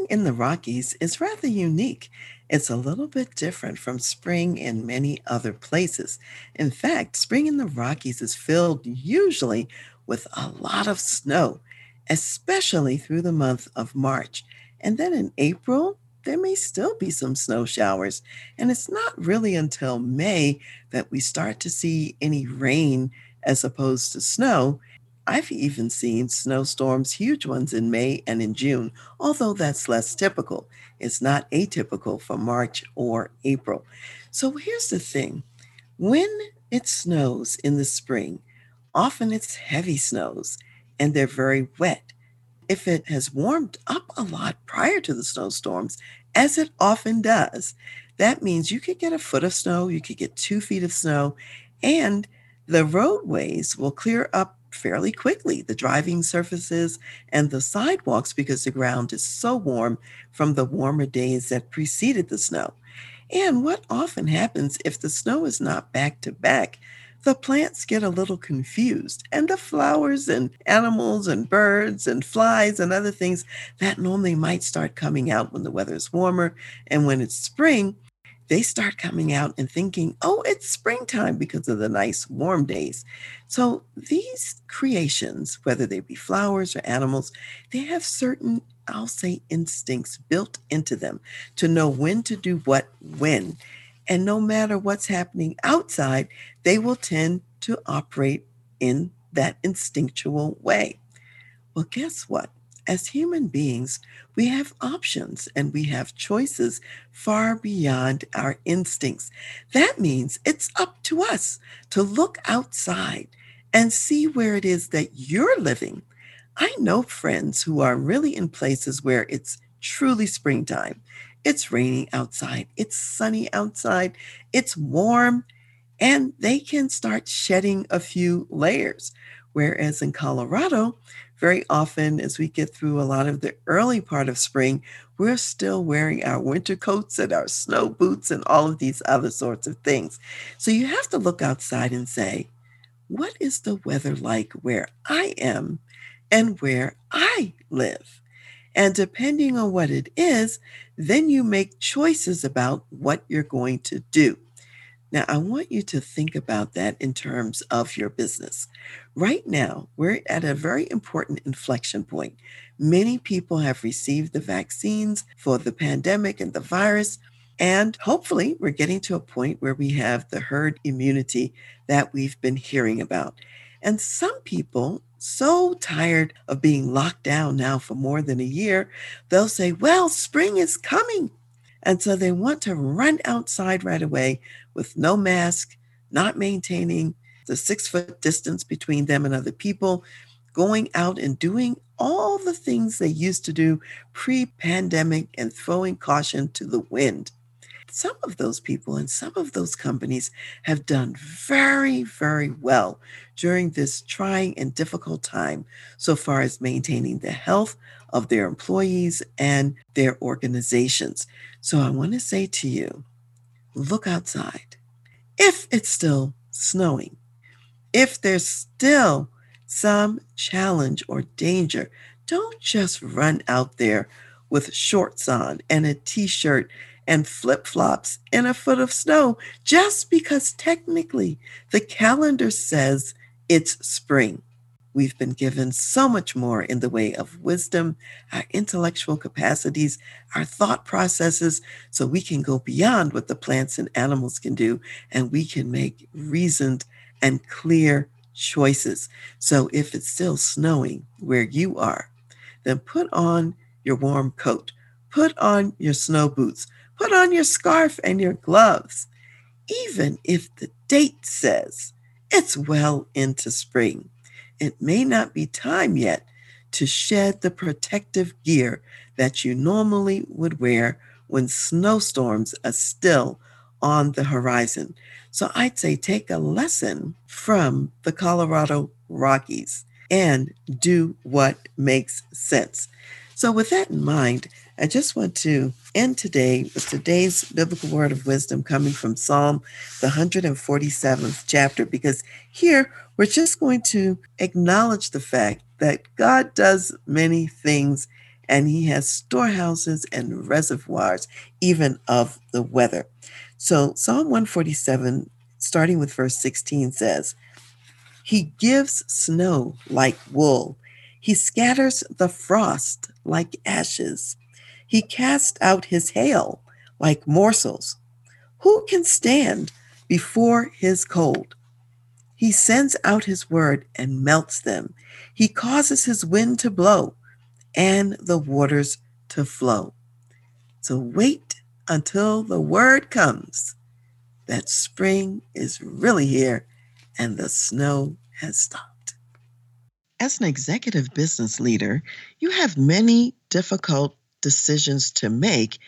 Spring in the Rockies is rather unique. It's a little bit different from spring in many other places. In fact, spring in the Rockies is filled usually with a lot of snow, especially through the month of March. And then in April, there may still be some snow showers. And it's not really until May that we start to see any rain as opposed to snow. I've even seen snowstorms, huge ones in May and in June, although that's less typical. It's not atypical for March or April. So here's the thing when it snows in the spring, often it's heavy snows and they're very wet. If it has warmed up a lot prior to the snowstorms, as it often does, that means you could get a foot of snow, you could get two feet of snow, and the roadways will clear up fairly quickly the driving surfaces and the sidewalks because the ground is so warm from the warmer days that preceded the snow. And what often happens if the snow is not back to back, the plants get a little confused, and the flowers and animals and birds and flies and other things that normally might start coming out when the weather is warmer and when it's spring they start coming out and thinking, oh, it's springtime because of the nice warm days. So these creations, whether they be flowers or animals, they have certain, I'll say, instincts built into them to know when to do what when. And no matter what's happening outside, they will tend to operate in that instinctual way. Well, guess what? As human beings, we have options and we have choices far beyond our instincts. That means it's up to us to look outside and see where it is that you're living. I know friends who are really in places where it's truly springtime. It's raining outside, it's sunny outside, it's warm, and they can start shedding a few layers. Whereas in Colorado, very often as we get through a lot of the early part of spring, we're still wearing our winter coats and our snow boots and all of these other sorts of things. So you have to look outside and say, what is the weather like where I am and where I live? And depending on what it is, then you make choices about what you're going to do. Now, I want you to think about that in terms of your business. Right now, we're at a very important inflection point. Many people have received the vaccines for the pandemic and the virus. And hopefully, we're getting to a point where we have the herd immunity that we've been hearing about. And some people, so tired of being locked down now for more than a year, they'll say, Well, spring is coming. And so they want to run outside right away with no mask, not maintaining the six foot distance between them and other people, going out and doing all the things they used to do pre pandemic and throwing caution to the wind. Some of those people and some of those companies have done very, very well during this trying and difficult time, so far as maintaining the health of their employees and their organizations. So I want to say to you look outside. If it's still snowing, if there's still some challenge or danger, don't just run out there with shorts on and a t shirt and flip flops in a foot of snow just because technically the calendar says it's spring. We've been given so much more in the way of wisdom, our intellectual capacities, our thought processes, so we can go beyond what the plants and animals can do, and we can make reasoned and clear choices. So if it's still snowing where you are, then put on your warm coat, put on your snow boots, put on your scarf and your gloves. Even if the date says it's well into spring it may not be time yet to shed the protective gear that you normally would wear when snowstorms are still on the horizon. So I'd say take a lesson from the Colorado Rockies and do what makes sense. So, with that in mind, I just want to end today with today's biblical word of wisdom coming from Psalm, the 147th chapter, because here we're just going to acknowledge the fact that God does many things and he has storehouses and reservoirs, even of the weather. So, Psalm 147, starting with verse 16, says, He gives snow like wool, He scatters the frost like ashes, He casts out His hail like morsels. Who can stand before His cold? He sends out His word and melts them. He causes His wind to blow and the waters to flow. So wait until the word comes that spring is really here and the snow has stopped. As an executive business leader, you have many difficult decisions to make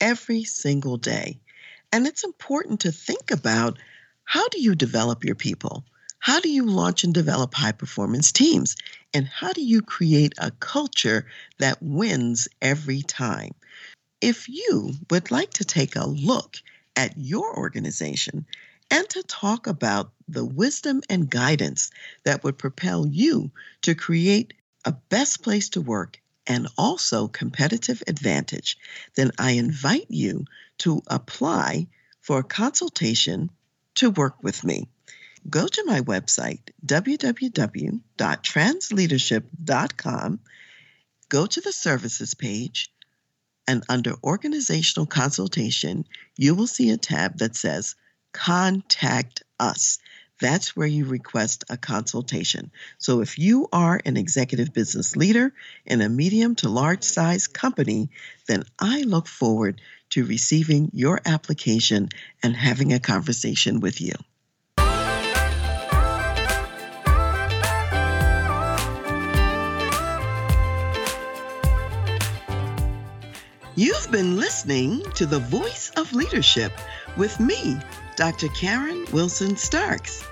every single day. And it's important to think about how do you develop your people? How do you launch and develop high performance teams? And how do you create a culture that wins every time? If you would like to take a look at your organization and to talk about the wisdom and guidance that would propel you to create a best place to work and also competitive advantage, then I invite you to apply for a consultation to work with me go to my website, www.transleadership.com, go to the services page, and under organizational consultation, you will see a tab that says Contact Us. That's where you request a consultation. So if you are an executive business leader in a medium to large size company, then I look forward to receiving your application and having a conversation with you. You've been listening to The Voice of Leadership with me, Dr. Karen Wilson Starks.